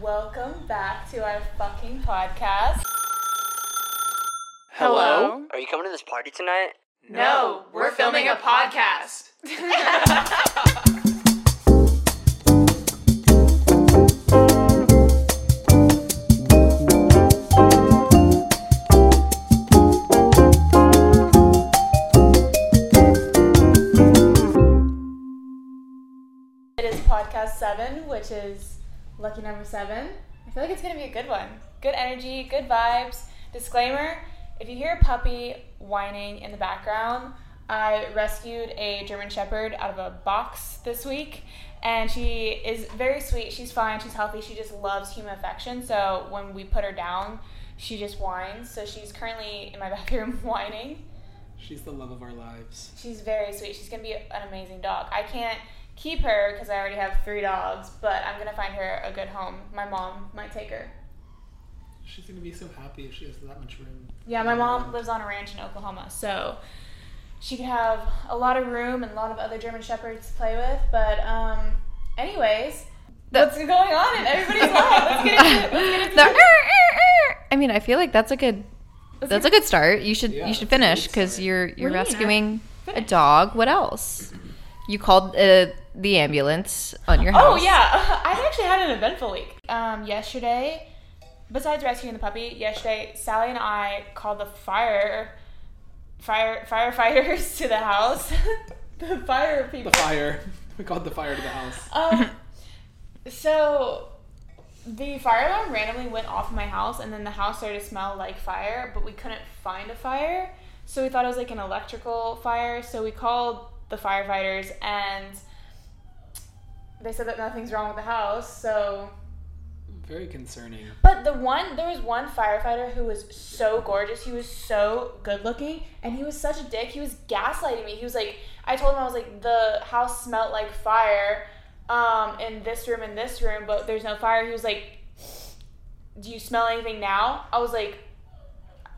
welcome back to our fucking podcast. Hello? Are you coming to this party tonight? No, we're filming a podcast. It is podcast seven, which is lucky number seven. I feel like it's gonna be a good one. Good energy, good vibes. Disclaimer if you hear a puppy whining in the background, I rescued a German Shepherd out of a box this week, and she is very sweet. She's fine, she's healthy, she just loves human affection. So when we put her down, she just whines. So she's currently in my bathroom whining. She's the love of our lives. She's very sweet. She's gonna be an amazing dog. I can't keep her because I already have three dogs, but I'm gonna find her a good home. My mom might take her. She's gonna be so happy if she has that much room. Yeah, my mom lives on a ranch in Oklahoma, so she could have a lot of room and a lot of other German shepherds to play with. But um, anyways, what's going on in everybody's life? Let's get into it. Let's get into The- it. Er, er, er. I mean, I feel like that's a good Let's that's a good start. You should Yeah, you should that's a great finish because you're you're do mean? rescuing a dog. What else? You called uh, the ambulance on your house. Oh yeah, I've actually had an eventful week. Um, yesterday, besides rescuing the puppy, yesterday Sally and I called the fire, fire firefighters to the house. the fire people. The fire. We called the fire to the house. Um, so the fire alarm randomly went off in my house, and then the house started to smell like fire, but we couldn't find a fire. So we thought it was like an electrical fire. So we called the firefighters, and they said that nothing's wrong with the house. So, Very concerning. but the one there was one firefighter who was so gorgeous. He was so good looking, and he was such a dick. He was gaslighting me. He was like, I told him I was like, the house smelled like fire, um, in this room in this room, but there's no fire. He was like, Do you smell anything now? I was like,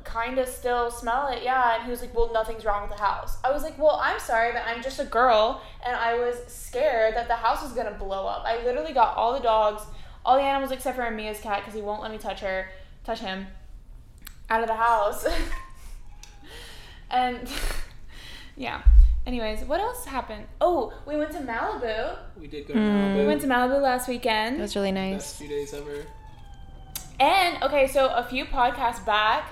kind of still smell it, yeah. And he was like, Well, nothing's wrong with the house. I was like, Well, I'm sorry, but I'm just a girl, and I was scared that the house was gonna blow up. I literally got all the dogs, all the animals except for Mia's cat because he won't let me touch her, touch him, out of the house. and yeah. Anyways, what else happened? Oh, we went to Malibu. We did go to hmm. We Malibu. went to Malibu last weekend. It was really nice. Best nice. few days ever. And okay, so a few podcasts back,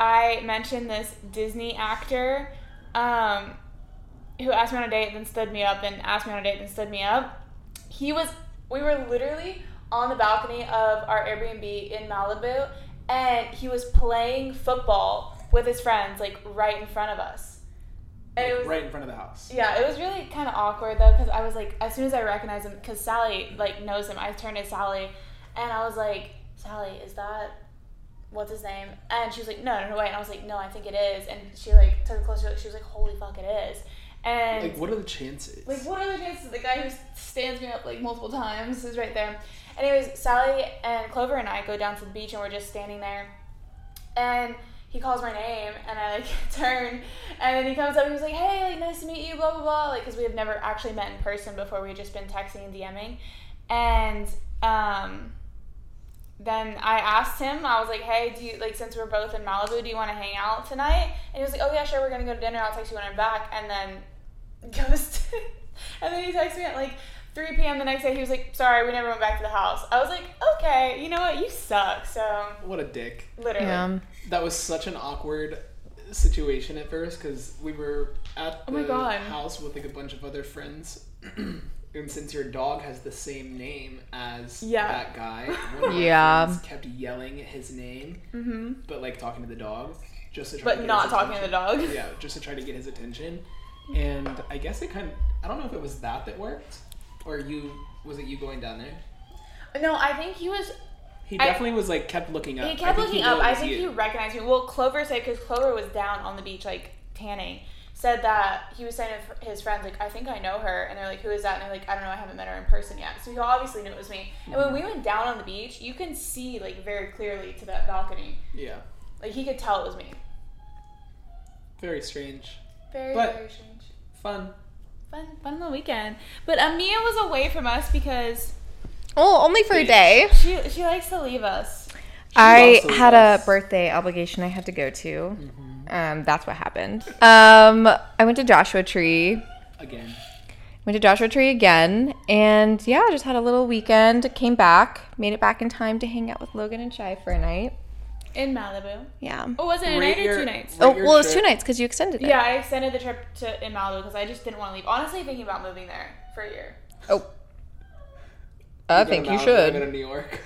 I mentioned this Disney actor um, who asked me on a date, and then stood me up, and asked me on a date, then stood me up. He was, we were literally on the balcony of our Airbnb in Malibu, and he was playing football with his friends, like right in front of us. And it was right in front of the house. yeah, it was really kind of awkward though, because I was like, as soon as I recognized him, because Sally like knows him, I turned to Sally, and I was like, Sally, is that what's his name? And she was like, no, no, no, wait. And I was like, no, I think it is. And she like took a closer look. She was like, holy fuck, it is. And Like, what are the chances? like, what are the chances? The guy who stands me up like multiple times is right there. Anyways, Sally and Clover and I go down to the beach and we're just standing there. And he calls my name and I like turn and then he comes up and he's like, hey, like, nice to meet you, blah, blah, blah. Like, because we have never actually met in person before. We had just been texting and DMing. And, um, then I asked him, I was like, hey, do you, like, since we're both in Malibu, do you want to hang out tonight? And he was like, oh, yeah, sure, we're going to go to dinner. I'll text you when I'm back. And then ghosted. and then he texted me at like 3 p.m. the next day. He was like, sorry, we never went back to the house. I was like, okay, you know what? You suck. So, what a dick. literally. Yeah. That was such an awkward situation at first because we were at Oh the my God. house with like a bunch of other friends. And since your dog has the same name as Yeah. that guy, one of my Yeah. friends kept yelling his name, Mm-hmm. but like talking to the dog, just to try to But get not his talking to the dog. Yeah, just to try to get his attention. And I guess it kind of, I don't know if it was that that worked, or you, was it you going down there? No, I think he was. He I- definitely was like kept looking up. He I kept think looking up. I think he recognized me. Well, Clover said because Clover was down on the beach like tanning. Said that he was saying to fr- his friends like, "I think I know her," and they're like, "Who is that?" And they're like, "I don't know. I haven't met her in person yet." So he obviously knew it was me. And when we went down on the beach, you can see like very clearly to that balcony. Yeah, Like he could tell it was me. very strange. Very But- very strange. Fun. Fun fun little weekend. But uh, Mia was away from us because Oh, only for a day. She she likes to leave us. I also had a birthday obligation I had to go to. Mm-hmm. Um, that's what happened. Um, I went to Joshua Tree. Again. Went to Joshua Tree again, and yeah, just had a little weekend. Came back, made it back in time to hang out with Logan and Shy for a night. In Malibu. Yeah. Oh, was it a Rate night or two nights? rate Oh your it was two nights because you extended it. Yeah, I extended the trip to in Malibu because I just didn't want to leave. Honestly, thinking about moving there for a year. Oh. I think you Malibu, I go should. to New York.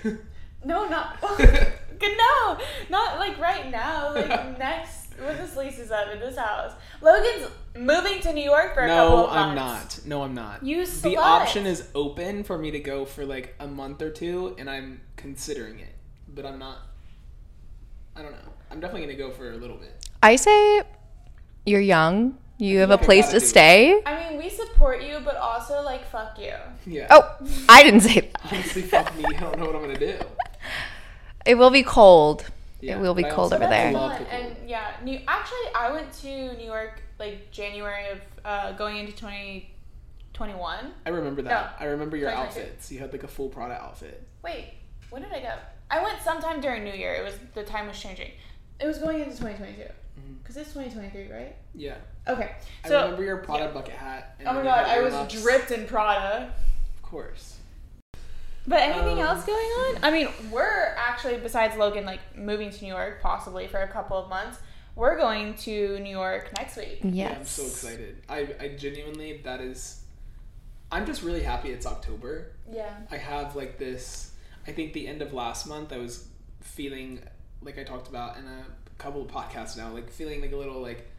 No, not. No, not like right now. Like next, when this lease is up in this house, Logan's moving to New York for a couple of months. no, of I'm months. not. No, I'm not. You the option is open for me to go for like a month or two, and I'm considering it, but I'm not. I don't know. I'm definitely gonna go for a little bit. I say you're young. You have a Yeah, place gotta to do it. stay. I mean, we support you, but also like fuck you. Yeah. Oh, I didn't say that. Honestly, fuck me. I don't know what I'm gonna do. It will be cold. Yeah, it will be cold over there. love Fun. the cold. And yeah, New. Actually, I went to New York like January of uh, going into 2021. I remember that. No. I remember your 2022. outfits. You had like a full Prada outfit. Wait, when did I go? I went sometime during New Year. It was the time was changing. It was going into 2022 Mhm. because it's 2023, right? Yeah. Okay. I remember your Prada bucket hat. and oh my god, I was earmuffs. dripped in Prada. Of course. But anything Um, else going on? I mean, we're actually besides Logan like moving to New York possibly for a couple of months. We're going to New York next week. Yes. Yeah, I'm so excited. I, I genuinely, that is. I'm just really happy it's October. Yeah. I have like this. I think the end of last month, I was feeling like I talked about in a couple of podcasts now, like feeling like a little like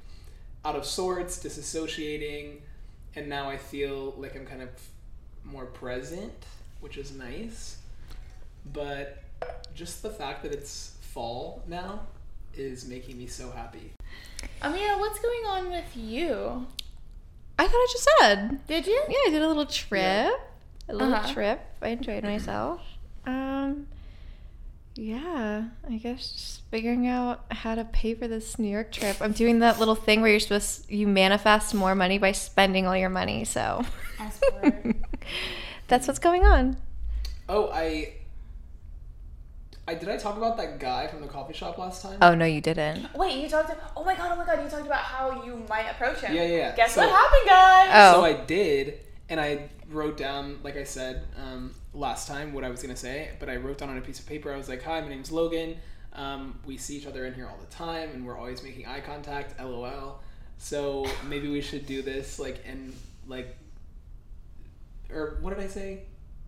out of sorts, disassociating, and now I feel like I'm kind of more present, which is nice. But just the fact that it's fall now is making me so happy. Amira, what's going on with you? I thought I just said. Did you? Yeah, I did a little trip. A little Uh-huh. trip. I enjoyed myself. Um, yeah, I guess just figuring out how to pay for this New York trip. I'm doing that little thing where you're supposed you manifest more money by spending all your money. So I swear. that's what's going on. Oh, I. I did I talk about that guy from the coffee shop last time? Oh no, you didn't. Wait, you talked. oh my god! Oh my god! You talked about how you might approach him. Yeah, yeah, yeah. Guess So- what happened, guys? Oh. So I did, and I wrote down, like I said um, last time, what I was gonna say. But I wrote down on a piece of paper. I was like, "Hi, my name's Logan. Um, we see each other in here all the time, and we're always making eye contact. LOL. So maybe we should do this, like, and like, or what did I say?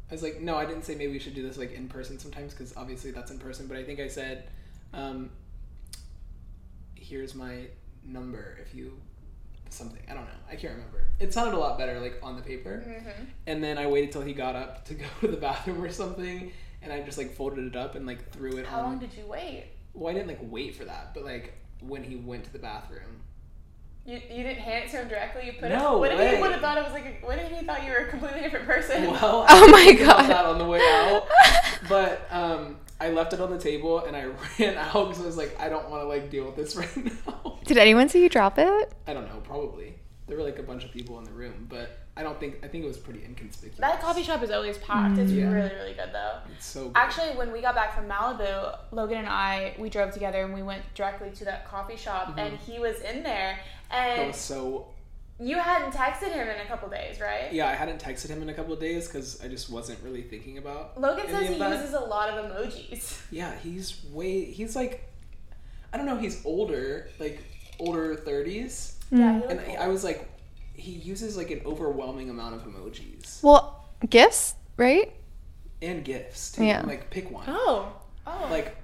I was like, no, I didn't say maybe we should do this like in person sometimes because obviously that's in person. But I think I said, um, here's my number if you something. I don't know. I can't remember. It sounded a lot better like on the paper. Mm-hmm. And then I waited till he got up to go to the bathroom or something, and I just like folded it up and like threw it How on. long did you wait? well, I didn't like wait for that, but like when he went to the bathroom. You, you didn't hand it to him directly. You put No it. What if he would have thought it was like? A, what if he thought you were a completely different person? Well, Oh I my didn't God. that on the way out, but um, I left it on the table and I ran out because I was like, I don't want to like deal with this right now. Did anyone see you drop it? I don't know, probably there were like a bunch of people in the room, but I don't think I think it was pretty inconspicuous. that coffee shop is always packed. It's Yeah. really really good though. It's so good. Actually, when we got back from Malibu, Logan and I we drove together and we went directly to that coffee shop, Mm-hmm. and he was in there, that and was so you hadn't texted him in a couple days, right? Yeah, I hadn't texted him in a couple of days because I just wasn't really thinking about. Logan says he that. uses a lot of emojis. Yeah, he's way. He's like, I don't know. He's older, like older thirties, Yeah, he and I was like, he uses like an overwhelming amount of emojis Well, gifts, right? and gifts. Too. Yeah. like pick one. Oh, oh. Like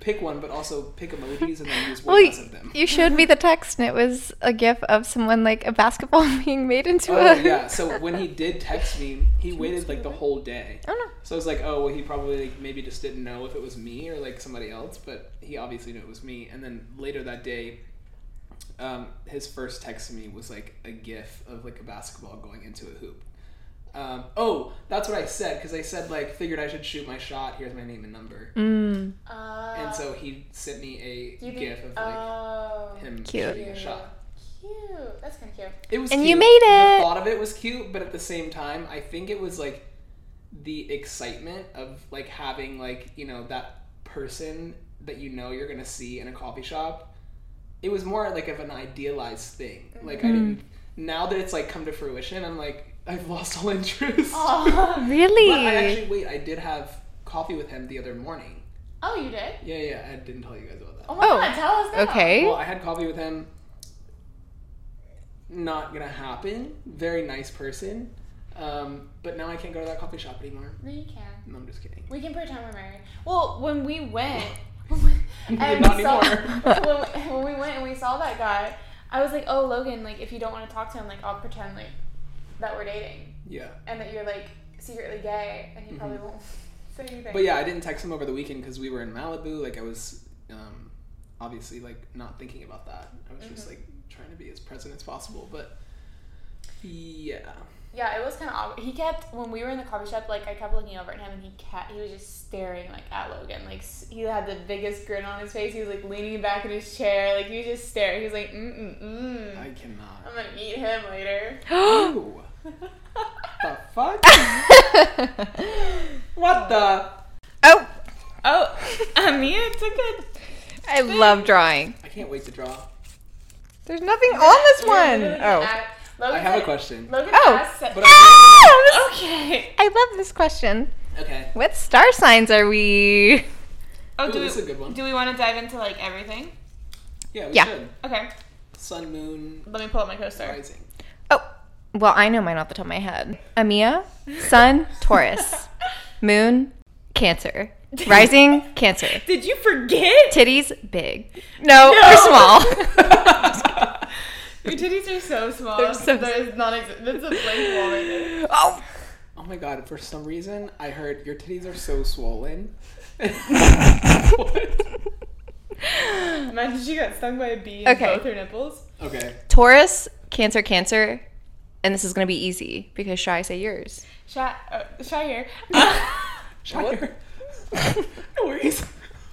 pick one, but also pick emojis and then use way Well, of them. you showed me the text, and it was a gif of someone like a basketball being made into Oh a. yeah. So when he did text me, he waited like the whole day. Oh no. So I was like, oh, well, he probably like, maybe just didn't know if it was me or like somebody else, but he obviously knew it was me. And then later that day, um, his first text to me was like a GIF of like a basketball going into a hoop. Um, oh, that's what I said because I said like figured I should shoot my shot. Here's my name and number. Mm. Uh, and so he sent me a do you GIF of like oh, him Cute. shooting a shot. Cute. That's kind of cute. It was And cute. you made it. The thought of it was cute, but at the same time, I think it was like the excitement of like having like you know that person that you know you're gonna see in a coffee shop. It was more like of an idealized thing. Like I didn't. Now that it's like come to fruition, I'm like I've lost all interest. Oh, Really? But I actually wait. I did have coffee with him the other morning. oh, you did? Yeah, yeah. I didn't tell you guys about that. Oh my Oh, god, tell us now. okay. Well, I had coffee with him. Not gonna happen. Very nice person. Um, but now I can't go to that coffee shop anymore. No, you can. No, I'm just kidding. We can pretend we're married. Well, when we went, Not so, when, we, when we went and we saw that guy, I was like, "Oh, Logan, like if you don't want to talk to him, like I'll pretend like that we're dating Yeah. and that you're like secretly gay, and he probably won't say anything." Mm-hmm. But yeah, I didn't text him over the weekend because we were in Malibu. Like I was, um, obviously like not thinking about that. I was just like trying to be as present as possible. But yeah, Yeah, it was kind of awkward. He kept when we were in the coffee shop, like I kept looking over at him, and he kept he was just staring like at Logan. Like he had the biggest grin on his face. He was like leaning back in his chair, like he was just staring. He was like, mm mm mm. I cannot. I'm gonna eat him later. Ew. the fuck? What the? oh, oh, I mean it's a good. I love drawing. I can't wait to draw. There's nothing on this one. Oh. Logan I have a question. Logan Oh. asked. Ah, okay. I love this question. okay. What star signs are we? Oh, Ooh, do we, this is a good one. do we want to dive into like everything? Yeah, we Yeah. should. Okay. Sun, moon, Let me pull up my Co-Star. rising. Oh, well, I know mine off the top of my head. Amia, Sun, Taurus, Moon, Cancer, Rising, Cancer. Did you forget? Titties, big. No, they're small. Your titties are so small. They're so- There's not exi- That's a blank wall right there. oh, Oh my god, for some reason I heard your titties are so swollen. what? Imagine she got stung by a bee in Okay. both her nipples. Okay. Taurus, Cancer, Cancer, and this is gonna be easy because shy say yours. Shy, uh, shy here. Shire. no worries.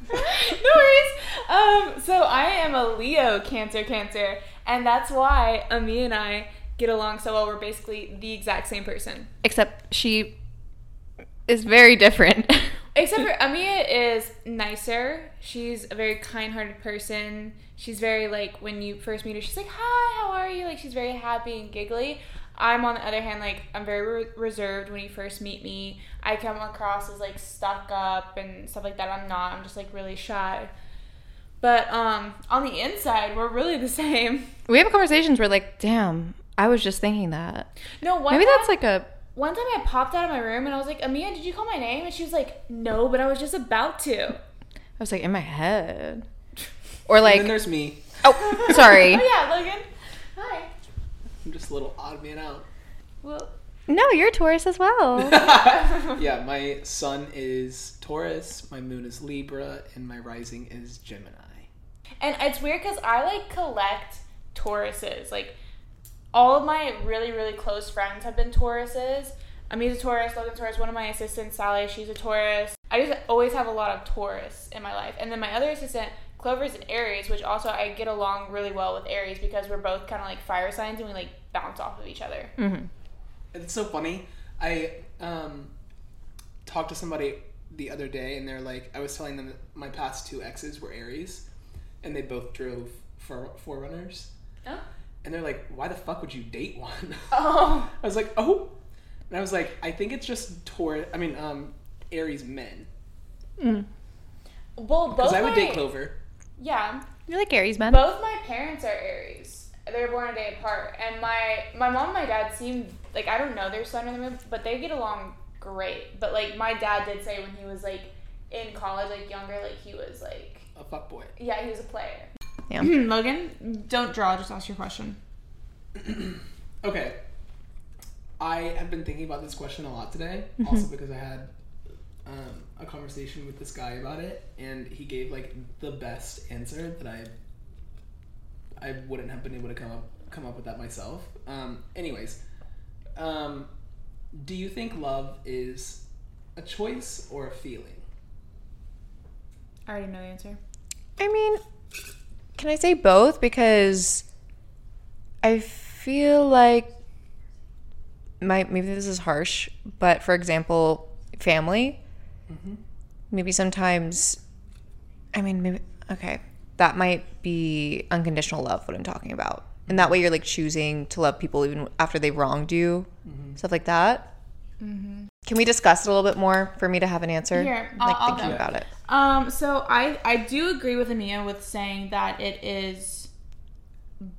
no worries. Um, so I am a Leo Cancer Cancer, and that's why Ami and I get along so well. We're basically the exact same person. Except she is very different. Except for Amia is nicer. She's a very kind-hearted person. She's very like when you first meet her, she's like, "Hi, how are you?" Like she's very happy and giggly. I'm on the other hand like I'm very re- reserved when you first meet me. I come across as like stuck up and stuff like that. I'm not. I'm just like really shy. But um on the inside, we're really the same. we have conversations where like, damn, I was just thinking that. No, one Maybe time, that's like a one time I popped out of my room and I was like, "Amia, did you call my name?" And she was like, "No, but I was just about to." I was like in my head. Or like. and then like there's me. Oh, sorry. Oh yeah, Logan. Hi. I'm just a little odd man out. Well, No, you're Taurus as well. yeah, my sun is Taurus, my moon is Libra, and my rising is Gemini. And it's weird because I like collect Tauruses. Like all of my really really close friends have been Tauruses. Ami's a Taurus, Logan's a Taurus. One of my assistants, Sally, she's a Taurus. I just always have a lot of Taurus in my life. And then my other assistant, Clover's an Aries, which also I get along really well with Aries because we're both kind of like fire signs and we like bounce off of each other. hmm It's so funny. I um, talked to somebody the other day, and they're like, I was telling them that my past two exes were Aries, and they both drove for Forerunners. Oh. And they're like, why the fuck would you date one? Oh. I was like, oh. And I was like, I think it's just Taurus. I mean, um, Aries men. Mm. Well, both Because I would my, date Clover. Yeah. You're like Aries, man. Both my parents are Aries. They were born a day apart, and my my mom and my dad seem like I don't know their sun or the moon, but they get along great. But like my dad did say when he was like in college, like younger, like he was like A fuck boy. yeah, he was a player. Yeah. Logan, don't draw. Just ask your question. Okay. I have been thinking about this question a lot today, mm-hmm. also because I had um, a conversation with this guy about it, and he gave like the best answer that I I wouldn't have been able to come up come up with that myself. Um, anyways, um, do you think love is a choice or a feeling? I already know the answer. I mean, can I say both? Because I feel like my maybe this is harsh, but for example, family. Mm-hmm. Maybe sometimes, I mean, maybe, okay, that might be unconditional love, what I'm talking about. And that way you're like choosing to love people even after they've wronged you, Mm-hmm. stuff like that. Can we discuss it a little bit more for me to have an answer? Here, I'll- I'll thinking go. about it. Um, so I I do agree with Amia with saying that it is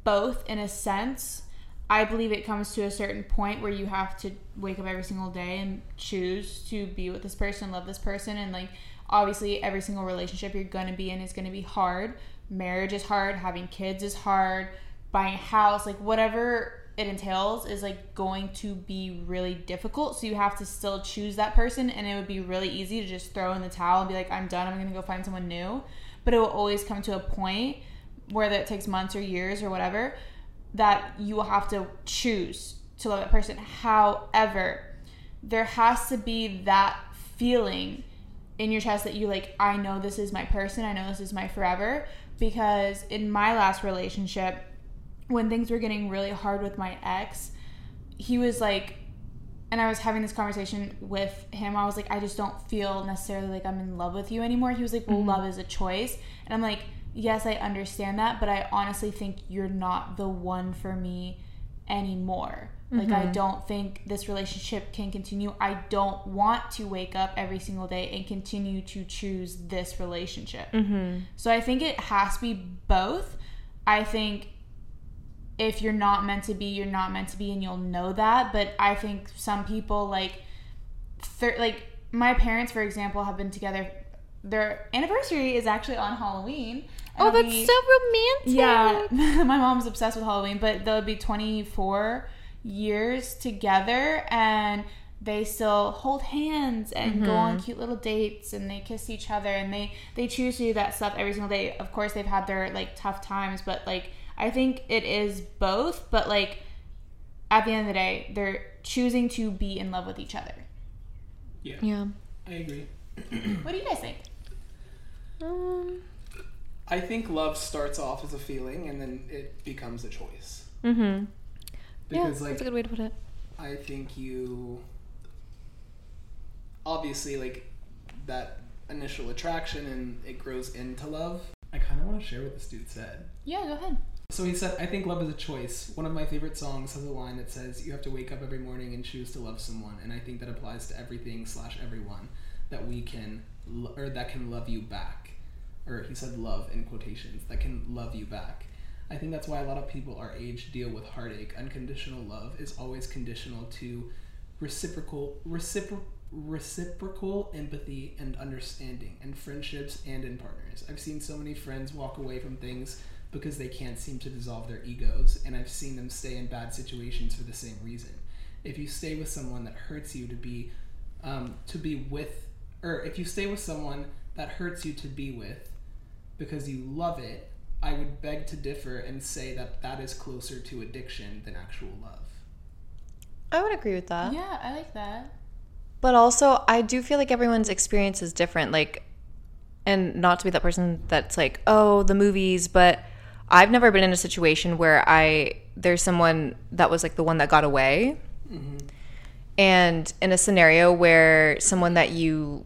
both in a sense. I believe it comes to a certain point where you have to wake up every single day and choose to be with this person, love this person, and like obviously every single relationship you're gonna be in is gonna be hard. Marriage is hard, having kids is hard, buying a house, like whatever it entails is like going to be really difficult. So you have to still choose that person, and it would be really easy to just throw in the towel and be like, I'm done. I'm gonna go find someone new. But it will always come to a point whether it takes months or years or whatever that you will have to choose to love that person. However, there has to be that feeling in your chest that you like I know this is my person, I know this is my forever because in my last relationship when things were getting really hard with my ex, he was like and I was having this conversation with him. I was like, I just don't feel necessarily like I'm in love with you anymore. He was like, Well, mm-hmm. love is a choice. And I'm like, Yes, I understand that, but I honestly think you're not the one for me anymore. Like, I mm-hmm. don't think this relationship can continue. I don't want to wake up every single day and continue to choose this relationship. Mm-hmm. So I think it has to be both. I think if you're not meant to be, you're not meant to be, and you'll know that. But I think some people like, thir- like my parents, for example, have been together. Their anniversary is actually on Halloween. And Oh, it'll that's be- so romantic. yeah, my mom's obsessed with Halloween, but they'll be 24 years together and they still hold hands and go on cute little dates and they kiss each other and they they choose to do that stuff every single day. Of course, they've had their like tough times, but like I think it is both, but like at the end of the day, they're choosing to be in love with each other. Yeah, Yeah. I agree. What do you guys think? Um, I think love starts off as a feeling and then it becomes a choice. mm-hmm. Yeah, Because like that's a good way to put it. I think you obviously like that initial attraction and it grows into love. I kind of want to share what this dude said. Yeah, go ahead. So he said, I think love is a choice. One of my favorite songs has a line that says, You have to wake up every morning and choose to love someone. And I think that applies to everything slash everyone that we can, lo- or that can love you back. Or he said love in quotations, that can love you back. I think that's why a lot of people our age deal with heartache. Unconditional love is always conditional to reciprocal, recipro- reciprocal empathy and understanding in friendships and in partners. I've seen so many friends walk away from things because they can't seem to dissolve their egos, and I've seen them stay in bad situations for the same reason. If you stay with someone that hurts you to be, um, to be with, or if you stay with someone that hurts you to be with, because you love it, I would beg to differ and say that that is closer to addiction than actual love. I would agree with that. Yeah, I like that. But also, I do feel like everyone's experience is different. Like, and not to be that person that's like, oh, the movies, but I've never been in a situation where I there's someone that was like the one that got away, mm-hmm. and in a scenario where someone that you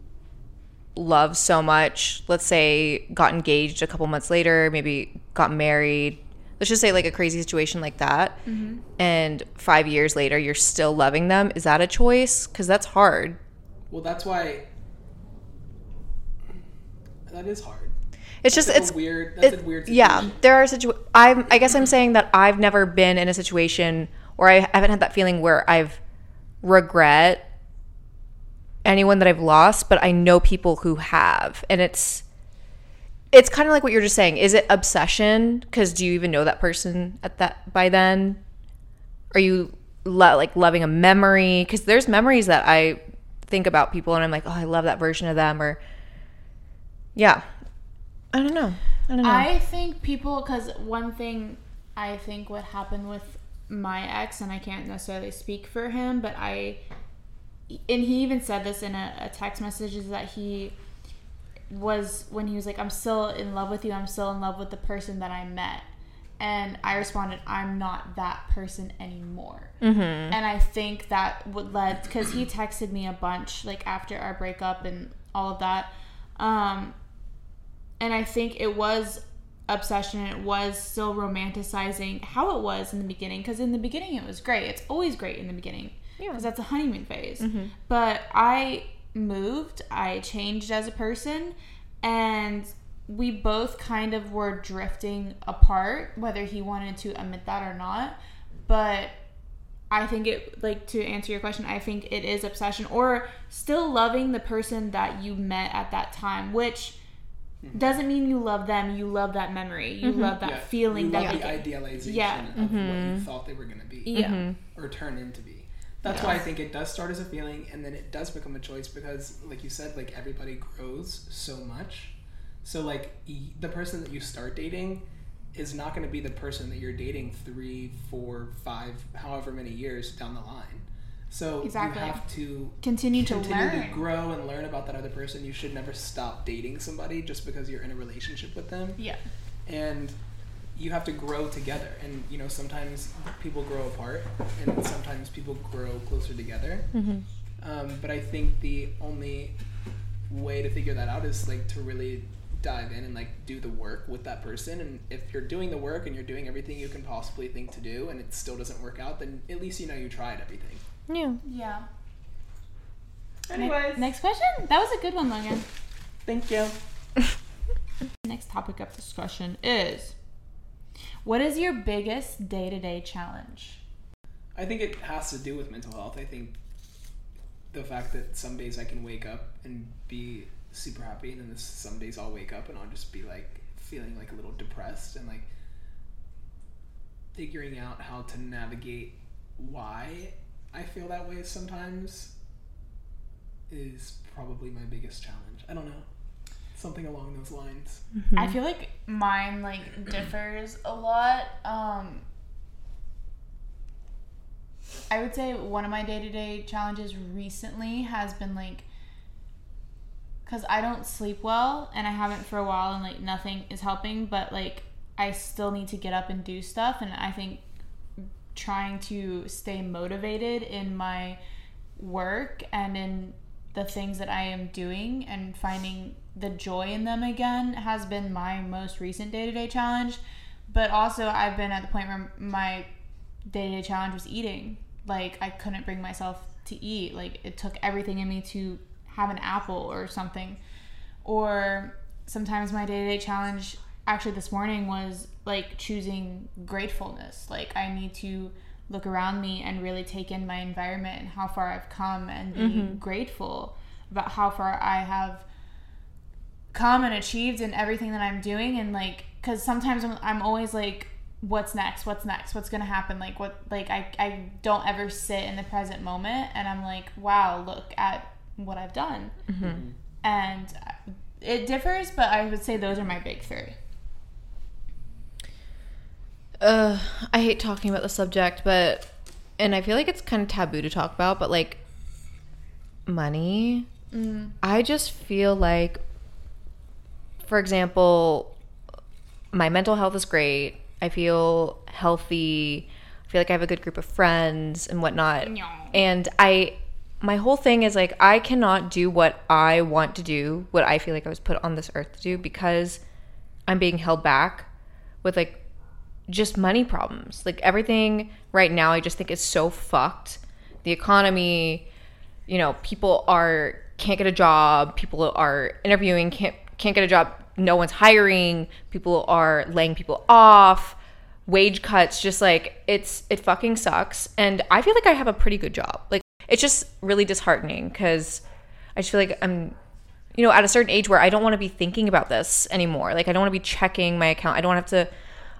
love so much, let's say, got engaged a couple months later, maybe got married. Let's just say like a crazy situation like that, mm-hmm. and five years later you're still loving them. Is that a choice? Because that's hard. Well, that's why. That is hard. It's just it's a weird. That's it- a weird. yeah there are situ i'm i guess i'm saying that i've never been in a situation or i haven't had that feeling where i've regret anyone that i've lost but i know people who have. And it's it's kind of like what you're just saying. Is it obsession? Because do you even know that person at that by then? Are you lo- like loving a memory? Because there's memories that i think about people and i'm like oh i love that version of them or yeah. I don't know. I don't know. I think people, because one thing I think what happened with my ex, and I can't necessarily speak for him, but I, and he even said this in a, a text message, is that he was, when he was like, I'm still in love with you, I'm still in love with the person that I met. and I responded, "I'm not that person anymore." Mm-hmm. And I think that would led because he texted me a bunch like after our breakup and all of that. Um, and I think it was obsession it was still romanticizing how it was in the beginning because in the beginning it was great. It's always great in the beginning Yeah. because that's a honeymoon phase. Mm-hmm. But I moved, I changed as a person, and we both kind of were drifting apart, whether he wanted to admit that or not. But I think it, like, to answer your question, I think it is obsession or still loving the person that you met at that time, which mm-hmm. doesn't mean you love them. You love that memory. You mm-hmm. love that Yeah, feeling you that love the idealization Yeah. of what you mm-hmm. thought they were going to be Yeah. or turn into be. That's why I think it does start as a feeling and then it does become a choice because, like you said, like everybody grows so much. So, like, the person that you start dating is not going to be the person that you're dating three, four, five, however many years down the line. So, Exactly. you have to continue to continue learn. to grow and learn about that other person. You should never stop dating somebody just because you're in a relationship with them Yeah. and you have to grow together and you know sometimes people grow apart and sometimes people grow closer together Mm-hmm. um, but i think the only way to figure that out is like to really dive in and like do the work with that person and if you're doing the work and you're doing everything you can possibly think to do and it still doesn't work out then at least you know you tried everything Yeah. Yeah. anyways Next question? That was a good one, Logan. thank you Next topic of discussion is what is your biggest day to day challenge? I think it has to do with mental health. I think the fact that some days I can wake up and be super happy, and then some days I'll wake up and I'll just be like feeling like a little depressed and like figuring out how to navigate why I feel that way sometimes is probably my biggest challenge. I don't know. Something along those lines. I feel like mine like differs a lot. Um I would say one of my day-to-day challenges recently has been like cuz I don't sleep well and I haven't for a while and like nothing is helping, but like I still need to get up and do stuff and I think trying to stay motivated in my work and in the things that I am doing and finding the joy in them again has been my most recent day to day challenge. But also, I've been at the point where my day to day challenge was eating. Like, I couldn't bring myself to eat. Like, it took everything in me to have an apple or something. Or sometimes my day to day challenge, actually, this morning was like choosing gratefulness. Like, I need to look around me and really take in my environment and how far I've come and be mm-hmm. grateful about how far I have come and achieved in everything that I'm doing. And like cuz sometimes I'm, I'm always like what's next? What's next? What's going to happen? Like what like I I don't ever sit in the present moment and I'm like wow look at what I've done. Mm-hmm. And it differs but I would say those are my big 3 Uh, I hate talking about the subject, but and I feel like it's kind of taboo to talk about, but like money, I just feel like, for example, my mental health is great. I feel healthy. I feel like I have a good group of friends and whatnot. No. And I, my whole thing is like, I cannot do what I want to do, what I feel like I was put on this earth to do, because I'm being held back with like just money problems. Like everything right now, I just think is so fucked. The economy, you know, people are can't get a job. People are interviewing can't can't get a job. No one's hiring. People are laying people off. Wage cuts, just like it's it fucking sucks. And I feel like I have a pretty good job. Like it's just really disheartening because I just feel like I'm you know, at a certain age where I don't want to be thinking about this anymore. Like I don't want to be checking my account. I don't have to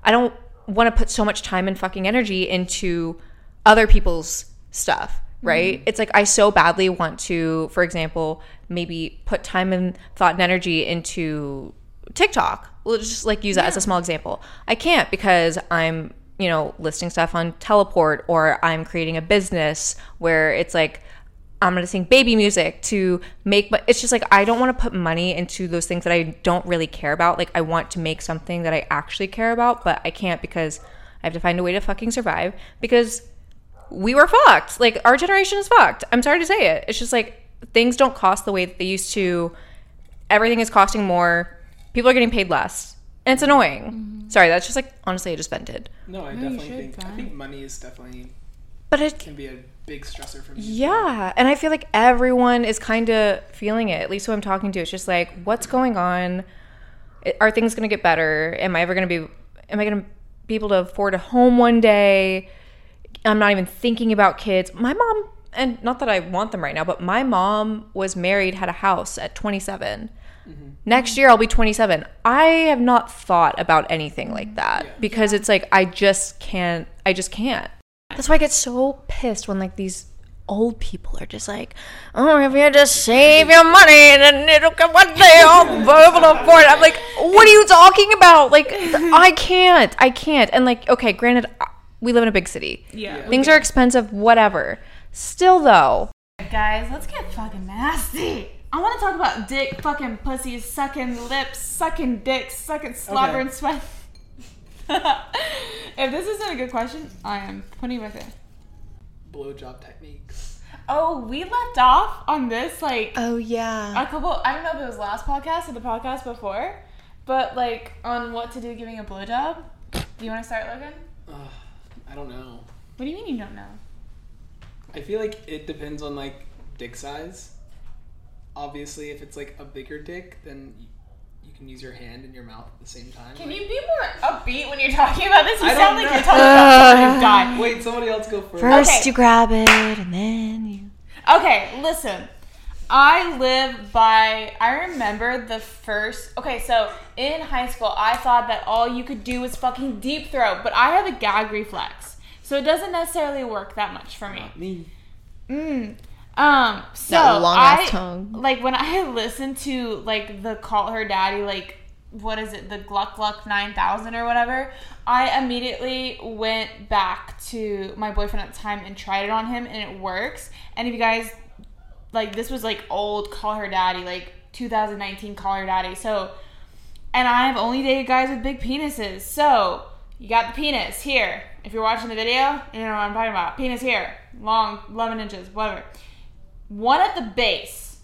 I don't want to put so much time and fucking energy into other people's stuff, mm-hmm. right? It's like I so badly want to, for example, maybe put time and thought and energy into TikTok. We'll just like use that as a small example. I can't because I'm, you know, listing stuff on Teleport or I'm creating a business where it's like I'm gonna sing baby music to make. But it's just like I don't want to put money into those things that I don't really care about. Like I want to make something that I actually care about, but I can't because I have to find a way to fucking survive. Because we were fucked. Like our generation is fucked. I'm sorry to say it. It's just like things don't cost the way that they used to. Everything is costing more. People are getting paid less. And it's annoying. Mm-hmm. Sorry, that's just like honestly I just vented. No, I No, definitely should, think I think money is definitely But it can be a big stressor for me. Yeah, and I feel like everyone is kind of feeling it. At least who I'm talking to, it's just like, what's going on? Are things going to get better? Am I ever going to be? Am I going to be able to afford a home one day? I'm not even thinking about kids. My mom, and not that I want them right now, but my mom was married, had a house at 27. Mm-hmm. Next year I'll be 27. I have not thought about anything like that Yeah. because it's like I just can't. I just can't. That's why I get so pissed when like these old people are just like, "Oh, if you just save your money, and then it'll come one day I'll be able to afford it." I'm like, "What are you talking about? Like, I can't. I can't." And like, okay, granted, uh, we live in a big city. Yeah. Things are expensive, whatever. Still though, Guys, let's get fucking nasty. I want to talk about dick, fucking pussies, sucking lips, sucking dicks, sucking slobber Okay. and sweat. if this isn't a good question, I am putting my thing. Blowjob techniques. Oh, we left off on this like oh yeah, a couple. I don't know if it was last podcast or the podcast before, but like on what to do giving a blowjob. Do you want to start, Logan? Ugh, I don't know. What do you mean you don't know? I feel like it depends on like dick size. Obviously, if it's like a bigger dick, then you can use your hand and your mouth at the same time. Can like- you be more upbeat when you're talking about this? You I sound don't like know. you're talking about somebody who died. Wait, somebody else go first. first Okay. you grab it and then you. Okay, listen. I live by. I remember the first. Okay, so in high school, I thought that all you could do was fucking deep throat, but I have a gag reflex, so it doesn't necessarily work that much for me. Me. Mm. Um. So I tongue. like when I listened to like the call her daddy like what is it the Gluck Gluck nine thousand or whatever. I immediately went back to my boyfriend at the time and tried it on him and it works. And if you guys like this was like old call her daddy like 2019 call her daddy so and i have only dated guys with big penises so you got the penis here if you're watching the video you know what i'm talking about penis here long 11 inches whatever one at the base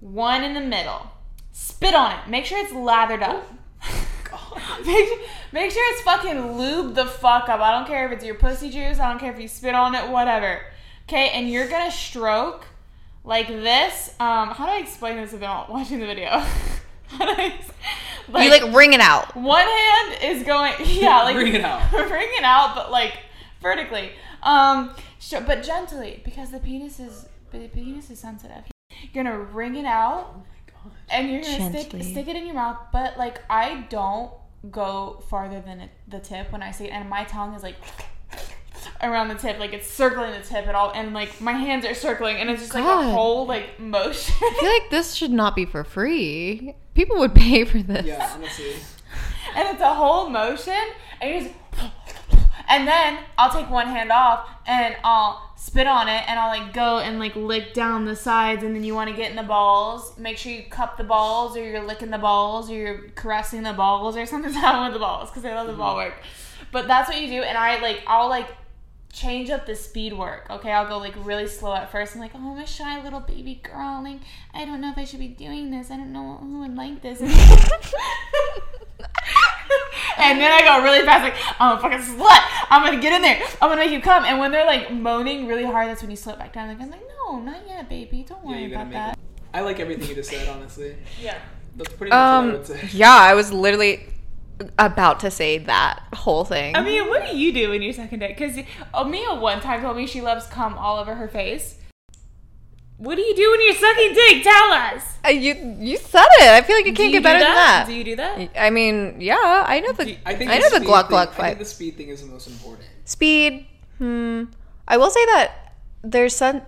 one in the middle spit on it make sure it's lathered up God. make, make sure it's fucking lubed the fuck up. I don't care if it's your pussy juice. I don't care if you spit on it, whatever. Okay, and you're gonna stroke like this. Um, how do I explain this if you're not watching the video? how do I, ex- you like wring it out. one hand is going, yeah, like Bring it out. bring it out, but like vertically. Um, sure, but gently because the penis is the penis is sensitive. You're gonna wring it out Oh my God. and you're gonna stick, Gently. stick it in your mouth. But like I don't go farther than the tip when I say, it, and my tongue is like around the tip, like it's circling the tip at all, and like my hands are circling, and it's just like a whole like motion. I feel like this should not be for free. People would pay for this. Yeah, honestly. and it's a whole motion, and you just. And then I'll take one hand off and I'll spit on it and I'll like go and like lick down the sides and then you want to get in the balls. Make sure you cup the balls or you're licking the balls or you're caressing the balls or something's happening with the balls because I love the ball mm-hmm. work. But that's what you do and I like I'll like change up the speed work. Okay, I'll go like really slow at first. I'm like, oh, I'm a shy little baby girl. Like, I don't know if I should be doing this. I don't know who would like this. and then I go really fast, like, I'm a fucking slut. I'm gonna get in there. I'm gonna make you come. And when they're like moaning really hard, that's when you slip back down. Like, I'm like, no, not yet, baby. Don't worry you're about that. it. I like everything you just said, honestly. Yeah. That's pretty much what I Um. would say. Yeah, I was literally about to say that whole thing. I mean, what do you do when you're sucking dick? Because Amia one time told me she loves cum all over her face. What do you do when you're sucking dick? Tell us. Uh, you you said it. I feel like it can't get better do than that. Do you do that? I mean, yeah, I know the I think I know the speed Gluck thing- Gluck I fight. think the speed thing is the most important. Speed. Hmm. I will say that there's some.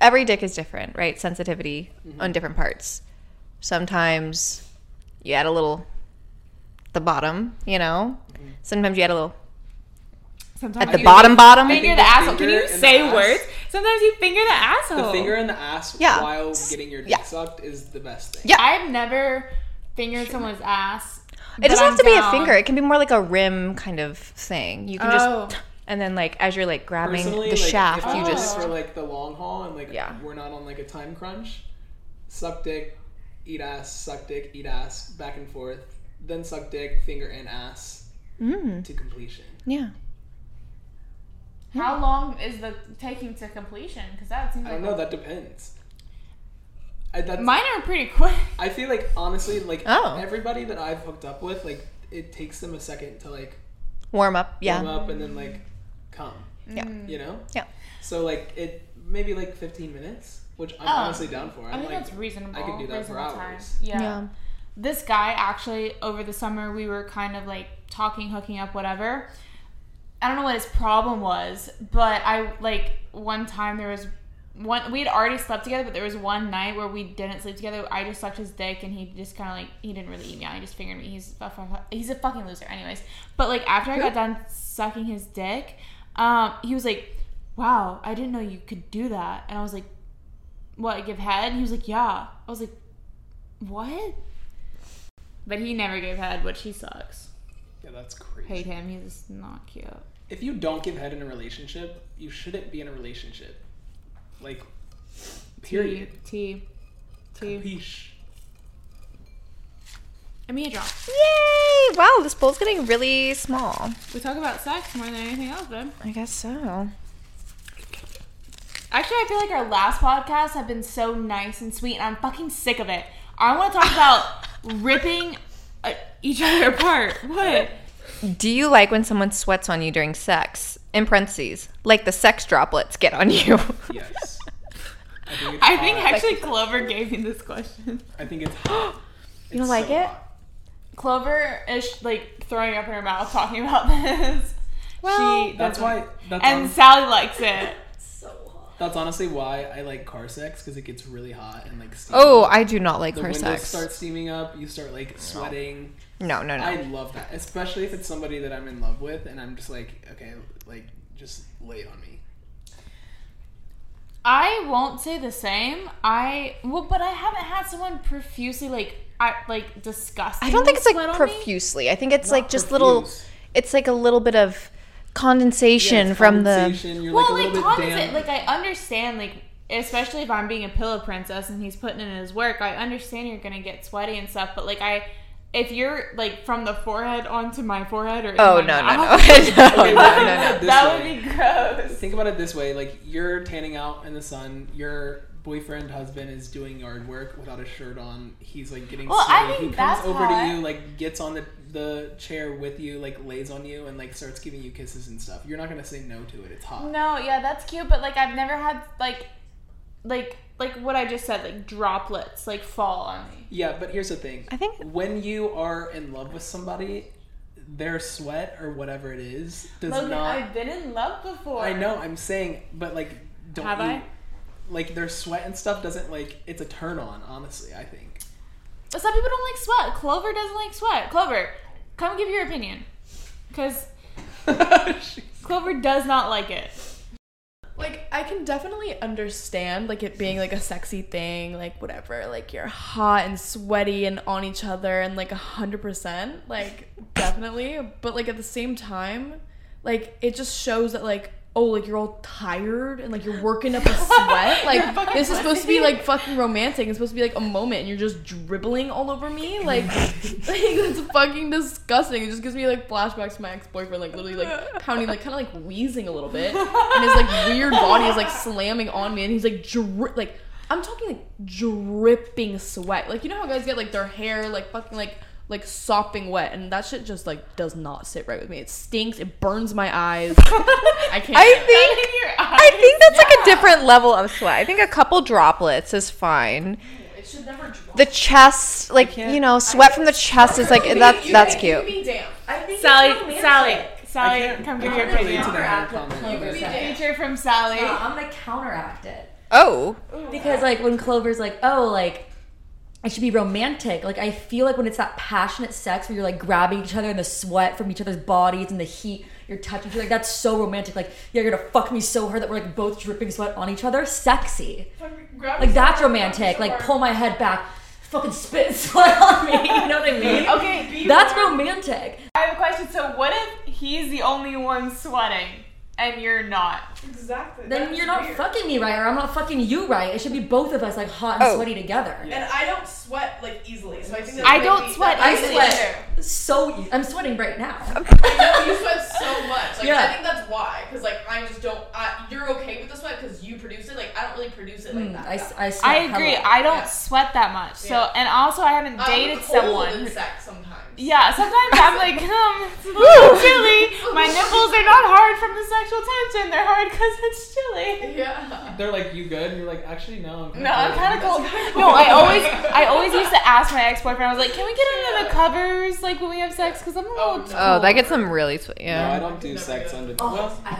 Every dick is different, right? Sensitivity on different parts. Sometimes you add a little. The bottom, you know. Sometimes you add a little Sometimes at the bottom, bottom. Finger think the the asshole. Can you say words? Sometimes you finger the asshole. The finger in the ass Yeah. while getting your dick Yeah. sucked is the best thing. Yeah. I've never fingered someone's ass. It doesn't but have to I'm be a finger. It can be more like a rim kind of thing. You can Oh. just and then like as you're like grabbing Personally, the like, shaft, if you I'm Oh. just for like the long haul and like Yeah. we're not on like a time crunch. Suck dick, eat ass, suck dick, eat ass, back and forth. Then suck dick, finger and ass mm, to completion. yeah. How long is the taking to completion? Because that seems I like don't know. That depends. I, that's, mine are pretty quick. I feel like honestly, like Oh. everybody that I've hooked up with, like it takes them a second to like Warm up, yeah. warm up and then like come. Yeah. Mm. You know. Yeah. So like it maybe like 15 minutes, which I'm Oh. honestly down for. I I'm think like that's reasonable. I could do that for reasonable time. hours. Yeah. Yeah. This guy actually over the summer we were kind of like talking, hooking up, whatever. I don't know what his problem was, but I like one time there was one we had already slept together, but there was one night where we didn't sleep together. I just sucked his dick, and he just kind of like he didn't really eat me out. He just fingered me. He's a, he's a fucking loser, anyways. But like after I got done sucking his dick, um, he was like, "Wow, I didn't know you could do that," and I was like, "What? Give head?" And he was like, "Yeah." I was like, "What?" But he never gave head, which he sucks. Yeah, that's crazy. Hate him. He's not cute. If you don't give head in a relationship, you shouldn't be in a relationship. Like, period. T. T. Capiche. I mean, a drop. Yay! Wow, this bowl's getting really small. We talk about sex more than anything else, babe. I guess so. Actually, I feel like our last podcast have been so nice and sweet, and I'm fucking sick of it. I want to talk about ripping uh, each other apart. What? Do you like when someone sweats on you during sex? In parentheses, like the sex droplets get on you. Yes. I think I think hot. actually Clover gave me this question. I think it's hot. You don't It's like so it? hot. Clover is like throwing up in her mouth talking about this. Well, she That's doesn't. why. That's, And hon- Sally likes it. That's honestly why I like car sex because it gets really hot and like. steamy. Oh, I do not like the car windows sex. start steaming up. You start like sweating. No, no, no. I love that, especially if it's somebody that I'm in love with, and I'm just like, okay, like just lay on me. I won't say the same. I well, but I haven't had someone profusely like I like disgusting. I don't think it's like sweat on me. profusely. I think it's Not like just little. It's like a little bit of condensation Yeah, it's from the. condensation, You're Well, like a like, little Tom bit is damp. it, like I understand, like especially if I'm being a pillow princess and he's putting in his work, I understand you're gonna get sweaty and stuff. But like I, if you're like from the forehead onto my forehead or Oh no no no mouth, no no Okay, no think no! about that would be gross. Think about it this way: like you're tanning out in the sun, your boyfriend, husband is doing yard work without a shirt on. He's like getting Well, I sweaty. think he comes that's over hot. to you, like gets on the the chair with you, like lays on you, and like starts giving you kisses and stuff. You're not gonna say no to it. It's hot. No, yeah, that's cute, but like I've never had like, like like what I just said, like droplets like fall on me. Yeah, but here's the thing. I think- when you are in love with somebody, their sweat or whatever it is does Logan, not. I've been in love before. I know. I'm saying, but like, don't Have you? I? Like their sweat and stuff doesn't like. It's a turn on. Honestly, I think. But some people don't like sweat. Clover doesn't like sweat. Clover, come give your opinion, because Clover does not like it. like I can definitely understand like it being like a sexy thing, like whatever, like you're hot and sweaty and on each other and like a hundred percent, like definitely. But like at the same time, like it just shows that like oh like you're all tired and like you're working up a sweat. Like this is supposed to be like fucking romantic. It's supposed to be like a moment and you're just dribbling all over me. Like like that's fucking disgusting. It just gives me like flashbacks to my ex boyfriend, like literally like pounding, like kind of like wheezing a little bit, and his like weird body is like slamming on me, and he's like dri- like I'm talking like dripping sweat. Like you know how guys get like their hair like fucking like like sopping wet, and that shit just like does not sit right with me. It stinks. It burns my eyes. I can't. I do it. think I think that's like a different level of sweat. I think a couple droplets is fine. it should never drop. The chest, like you know, sweat from the chest is like that's that's cute. Be damn. I think Sally, it's. Sally, I Sally, come I give your can't opinion. to the hair Counteract what comment. Clover either. said. Feature from Sally. No, I'm gonna counteract it Oh, because like when Clover's like, oh, like it should be romantic. Like I feel like when it's that passionate sex where you're like grabbing each other and the sweat from each other's bodies and the heat, you're touching each other. Like that's so romantic. Like yeah, you're gonna fuck me so hard that we're like both dripping sweat on each other. Sexy. Like that's romantic. Like pull my head back, fucking spit sweat on me. You know what I mean? Okay, That's romantic. I have a question. So what if he's the only one sweating and you're not? Exactly. Then you're not weird. fucking me right, or I'm not fucking you right. It should be both of us like hot and Oh. sweaty together. And I don't sweat like easily, so I think that I don't be- sweat that I might easily be- sweat so. e- I'm sweating right now. I know you sweat so much. Like Yeah. I think that's why, because like I just don't. I, you're okay with the sweat because you produce it. Like I don't really produce it like Mm, that. I, that I, much. sweat I agree. hella. I don't Yeah. sweat that much. So Yeah. and also I haven't I'm dated cold someone. in who- sex sometimes. Yeah, sometimes I'm like, um, it's a little chilly. My nipples are not hard from the sexual tension. They're hard because it's chilly. Yeah. They're like, you good? And you're like, actually, no. I'm No, I'm kind of cold. No, I always, I always used to ask my ex-boyfriend. I was like, "Can we get under the covers, like when we have sex? Because I'm a oh, little." Oh, no. Oh, that gets them really sweet. No, Yeah. I don't do sex do under the Oh, well, I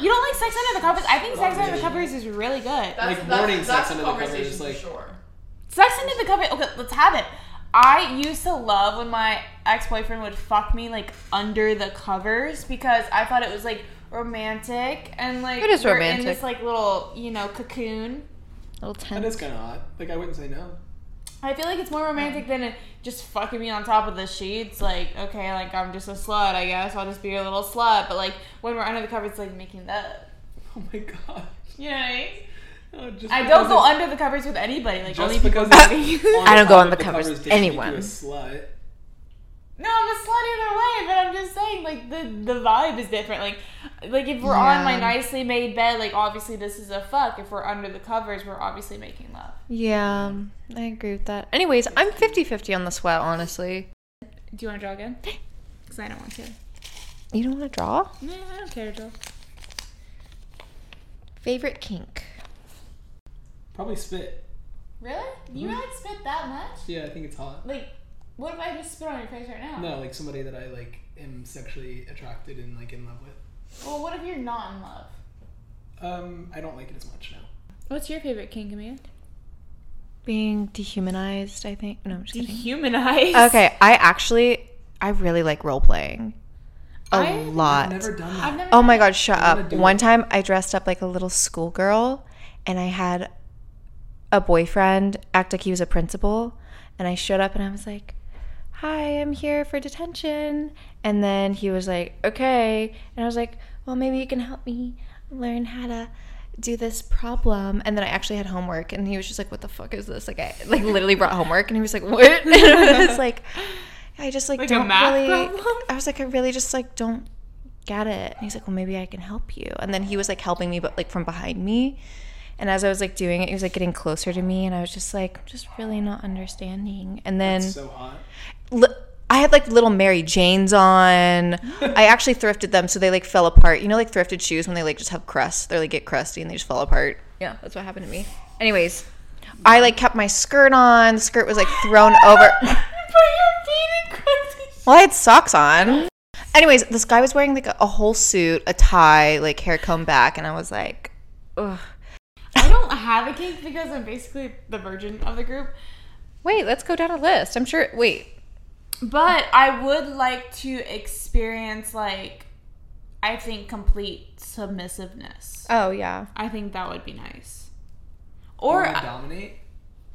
You don't like sex under the covers? I think sex under the covers is really good. That's, Like that's, morning that's sex a under the covers, conversation like- for sure. Sex under the covers. Okay, let's have it. I used to love when my ex-boyfriend would fuck me like under the covers because I thought it was like romantic and like It is we're in this like little you know cocoon. Little that tense. is kind of hot. Like, I wouldn't say no. I feel like it's more romantic than just fucking me on top of the sheets. Like, okay, like I'm just a slut, I guess. I'll just be a little slut. But like when we're under the covers, it's like making love. Oh my god. You know what I mean? Oh, just I don't go under the covers with anybody. Like Just only people. because on I don't go on of the covers doesn't you anyone. a slut. no, I'm a slut either way. But I'm just saying, like the the vibe is different. Like, like if we're on my nicely made bed, like obviously this is a fuck. If we're under the covers, we're obviously making love. Yeah, I agree with that. Anyways, I'm 50-50 on the sweat, honestly. Do you want to draw again? Because I don't want to. You don't want to draw? Nah, I don't care to draw. Favorite kink? Probably spit. Really? You Mhm. like spit that much? Yeah, I think it's hot. Like, what if I just spit on your face right now? No, like somebody that I like am sexually attracted and like in love with. Well, what if you're not in love? Um, I don't like it as much now. What's your favorite kink, Amia? Being dehumanized, I think. No, I'm just kidding. Dehumanize. Okay, I actually, I really like role playing. A I- I've lot. I've never done that. I've never. Oh my done god, shut I up. One it. time I dressed up like a little schoolgirl and I had a boyfriend act like he was a principal and I showed up and I was like, "Hi, I'm here for detention." And then he was like, "Okay." And I was like, "Well, maybe you can help me learn how to do this problem." And then I actually had homework and he was just like, "What the fuck is this?" Like I like literally brought homework and he was like, "What?" and I was like, I just like, Like don't really problem? I was like, I really just like don't get it. And he's like, well, maybe I can help you. And then he was like helping me, but like from behind me. And as I was like doing it, he was like getting closer to me, and I was just like, just really not understanding. And then It's so hot. li- I had like little Mary Janes on. I actually thrifted them, so they like fell apart. You know, like thrifted shoes when they like just have crust, they like get crusty and they just fall apart. Yeah, that's what happened to me. Anyways, I like kept my skirt on. The skirt was like thrown over. Put your feet in. Well, I had socks on. Anyways, this guy was wearing like a, a whole suit, a tie, like hair comb back, and I was like, ugh. I don't have a kink because I'm basically the virgin of the group. Wait, let's go down a list. I'm sure. Wait. But I would like to experience like I think complete submissiveness. Oh yeah. I think that would be nice. Do you Or want to dominate?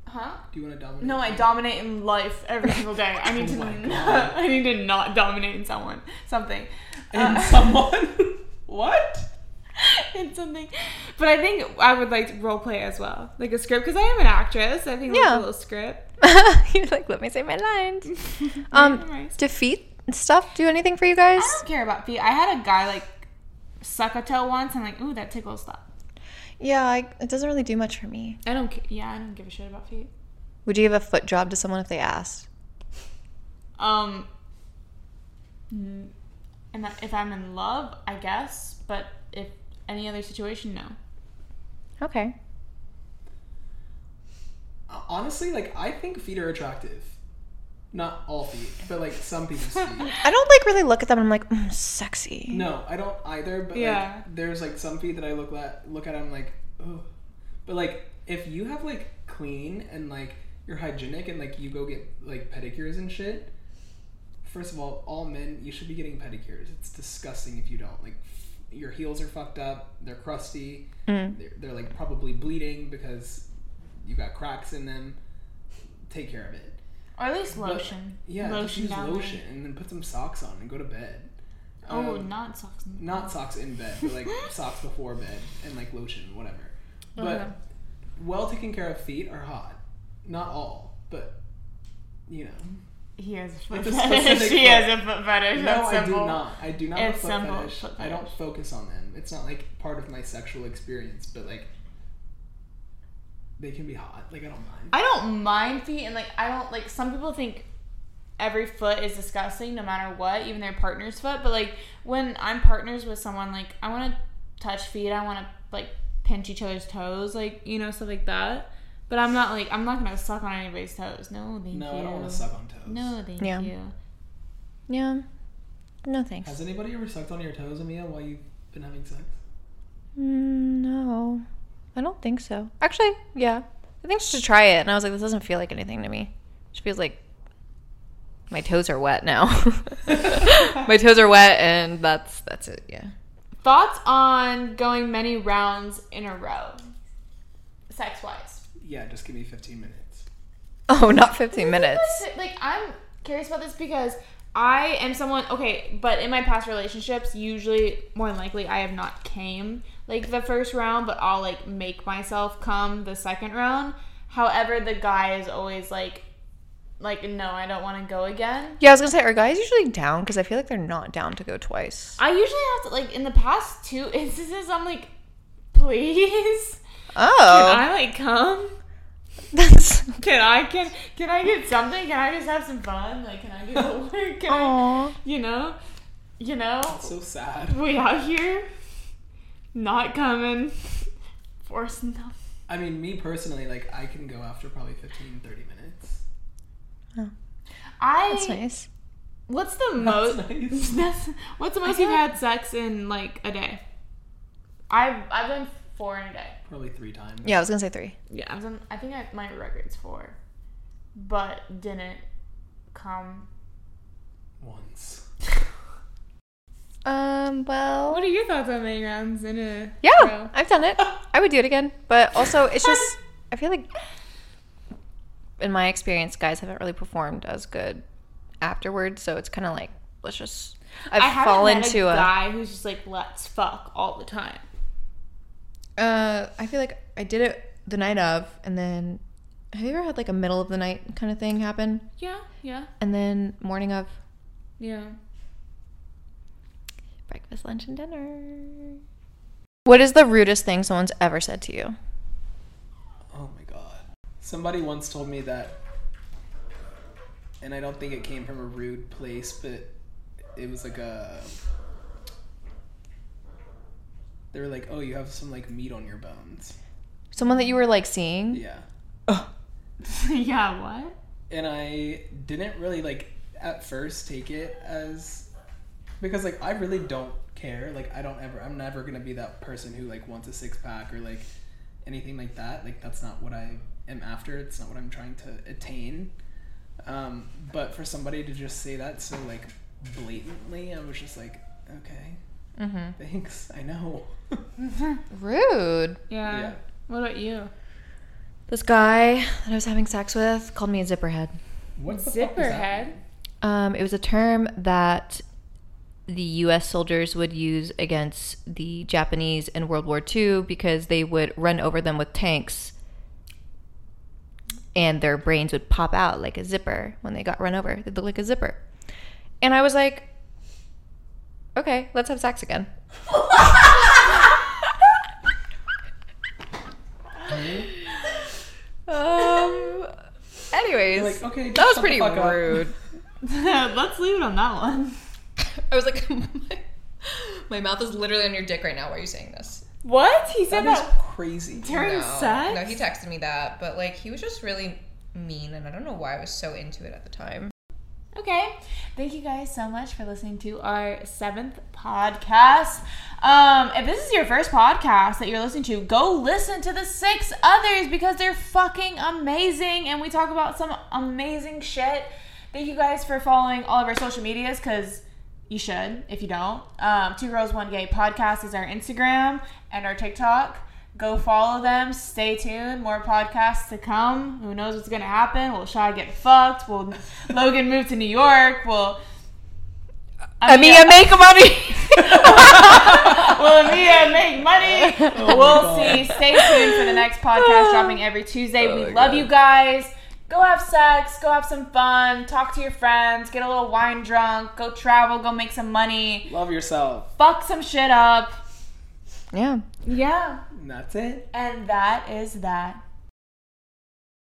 huh? Do you want to dominate? No, I dominate in life every single day. I need Oh to my I need to not dominate in someone. Something. And Uh, someone? what? in something. But I think I would like to role play as well. Like a script because I am an actress. I think like Yeah. a little script. You're like, let me say my lines. Um, Memorize. defeat stuff do anything for you guys? I don't care about feet. I had a guy like suck a toe once and like, ooh, that tickles stop. Yeah, I, it doesn't really do much for me. I don't yeah, I don't give a shit about feet. Would you give a foot job to someone if they asked? Um and that- if I'm in love, I guess, but if any other situation, no. Okay. Uh, Honestly, like I think feet are attractive. Not all feet, but like some people's feet. I don't like really look at them. and I'm like, mm, sexy. No, I don't either. But Yeah. like, there's like some feet that I look at, look at, I'm like, oh. But like, if you have like clean and like you're hygienic and like you go get like pedicures and shit, first of all, all men you should be getting pedicures. It's disgusting if you don't. Like your heels are fucked up. They're crusty. Mm. They're, they're like probably bleeding because you got cracks in them. Take care of it. Or at least But- lotion. Yeah, just lotion use down there. lotion and then put some socks on and go to bed. Oh, Um, not socks. In not socks in bed, but like socks before bed and like lotion, whatever. But Okay. well taken care of feet are hot. Not all, but you know. He has a foot It's a fetish. specific He has a foot fetish. No, I do not. I do not have a foot simple, fetish. foot I don't focus on them. It's not like part of my sexual experience, but like they can be hot. Like I don't mind. I don't mind feet, and like I don't like. Some people think every foot is disgusting, no matter what, even their partner's foot. But like when I'm partners with someone, like I want to touch feet. I want to like pinch each other's toes, like you know stuff like that. But I'm not like I'm not gonna suck on anybody's toes. No, thank no, you. No, I don't want to suck on toes. No, thank Yeah. you. Yeah. No thanks. Has anybody ever sucked on your toes, Amia, while you've been having sex? Mm, no. I don't think so. Actually, yeah. I think I should try it. And I was like, this doesn't feel like anything to me. It feels like my toes are wet now. my toes are wet, and that's that's it. Yeah. Thoughts on going many rounds in a row, sex wise? Yeah, just give me 15 minutes. Oh, not 15 minutes. Like I'm curious about this because I am someone okay, but in my past relationships, usually more than likely I have not came like the first round, but I'll like make myself come the second round. However, the guy is always like like no, I don't want to go again. Yeah, I was gonna say, are guys usually down? Because I feel like they're not down to go twice. I usually have to like in the past two instances I'm like please Oh, can I like come? That's. Can I can can I get something? Can I just have some fun? Like can I get to work? Can I you know? You know? So sad. We out here not coming. Forcing them. I mean, me personally, like, I can go after probably 15, 30 minutes. Oh. I That's nice. what's the most nice. what's the most you've uh-huh. had sex in like a day? I've I've done four in a day. Probably three times. Yeah, I was gonna say three. Yeah, I've done I think I, my record's four. But didn't come. Once. Um. Well. What are your thoughts on many rounds in a Yeah, row? I've done it. I would do it again. But also, it's just, I feel like, in my experience, guys haven't really performed as good afterwards. So it's kind of like, let's just. I've I haven't fallen met a to a. guy who's just like let's fuck all the time. Uh, I feel like I did it the night of, and then have you ever had like a middle of the night kind of thing happen? Yeah, yeah, And then morning of yeah. breakfast, lunch, and dinner. What is the rudest thing someone's ever said to you? Oh my god. Somebody once told me that, and I don't think it came from a rude place, but it was like a. They were like, "Oh, you have some like meat on your bones." Someone that you were like seeing? Yeah, yeah, what? and I didn't really like at first take it as because like I really don't care. Like I don't ever. I'm never gonna be that person who like wants a six pack or like anything like that. Like that's not what I am after. It's not what I'm trying to attain. Um, but for somebody to just say that so like blatantly, I was just like, okay, Mm-hmm. thanks. I know. Rude. Yeah. Yeah. What about you? This guy that I was having sex with called me a zipperhead. What the fuck that Zipperhead. Um, it was a term that the U.S. soldiers would use against the Japanese in World War II because they would run over them with tanks, and their brains would pop out like a zipper when they got run over. They'd look like a zipper, and I was like, "Okay, let's have sex again." um. Anyways, like, okay, that was pretty rude. Let's leave it on that one. I was like, my mouth is literally on your dick right now. Why are you saying this? What? He said That is that crazy. during no, sex? no, he texted me that, but like he was just really mean, and I don't know why I was so into it at the time. Okay. Thank you guys so much for listening to our seventh podcast. Um, if this is your first podcast that you're listening to, go listen to the six others because they're fucking amazing and we talk about some amazing shit Thank you guys for following all of our social medias because you should if you don't. Um, Two Girls One Gay podcast is our Instagram and our TikTok. Go follow them. Stay tuned. More podcasts to come. Who knows what's gonna happen? Will Shy get fucked? Will Logan move to New York? Will Amia make money. Will Amia make money? Oh we'll see. Stay tuned for the next podcast dropping every Tuesday. Oh we love God. you guys. Go have sex. Go have some fun. Talk to your friends. Get a little wine drunk. Go travel. Go make some money. Love yourself. Fuck some shit up. yeah. Yeah. And that's it. And that is that.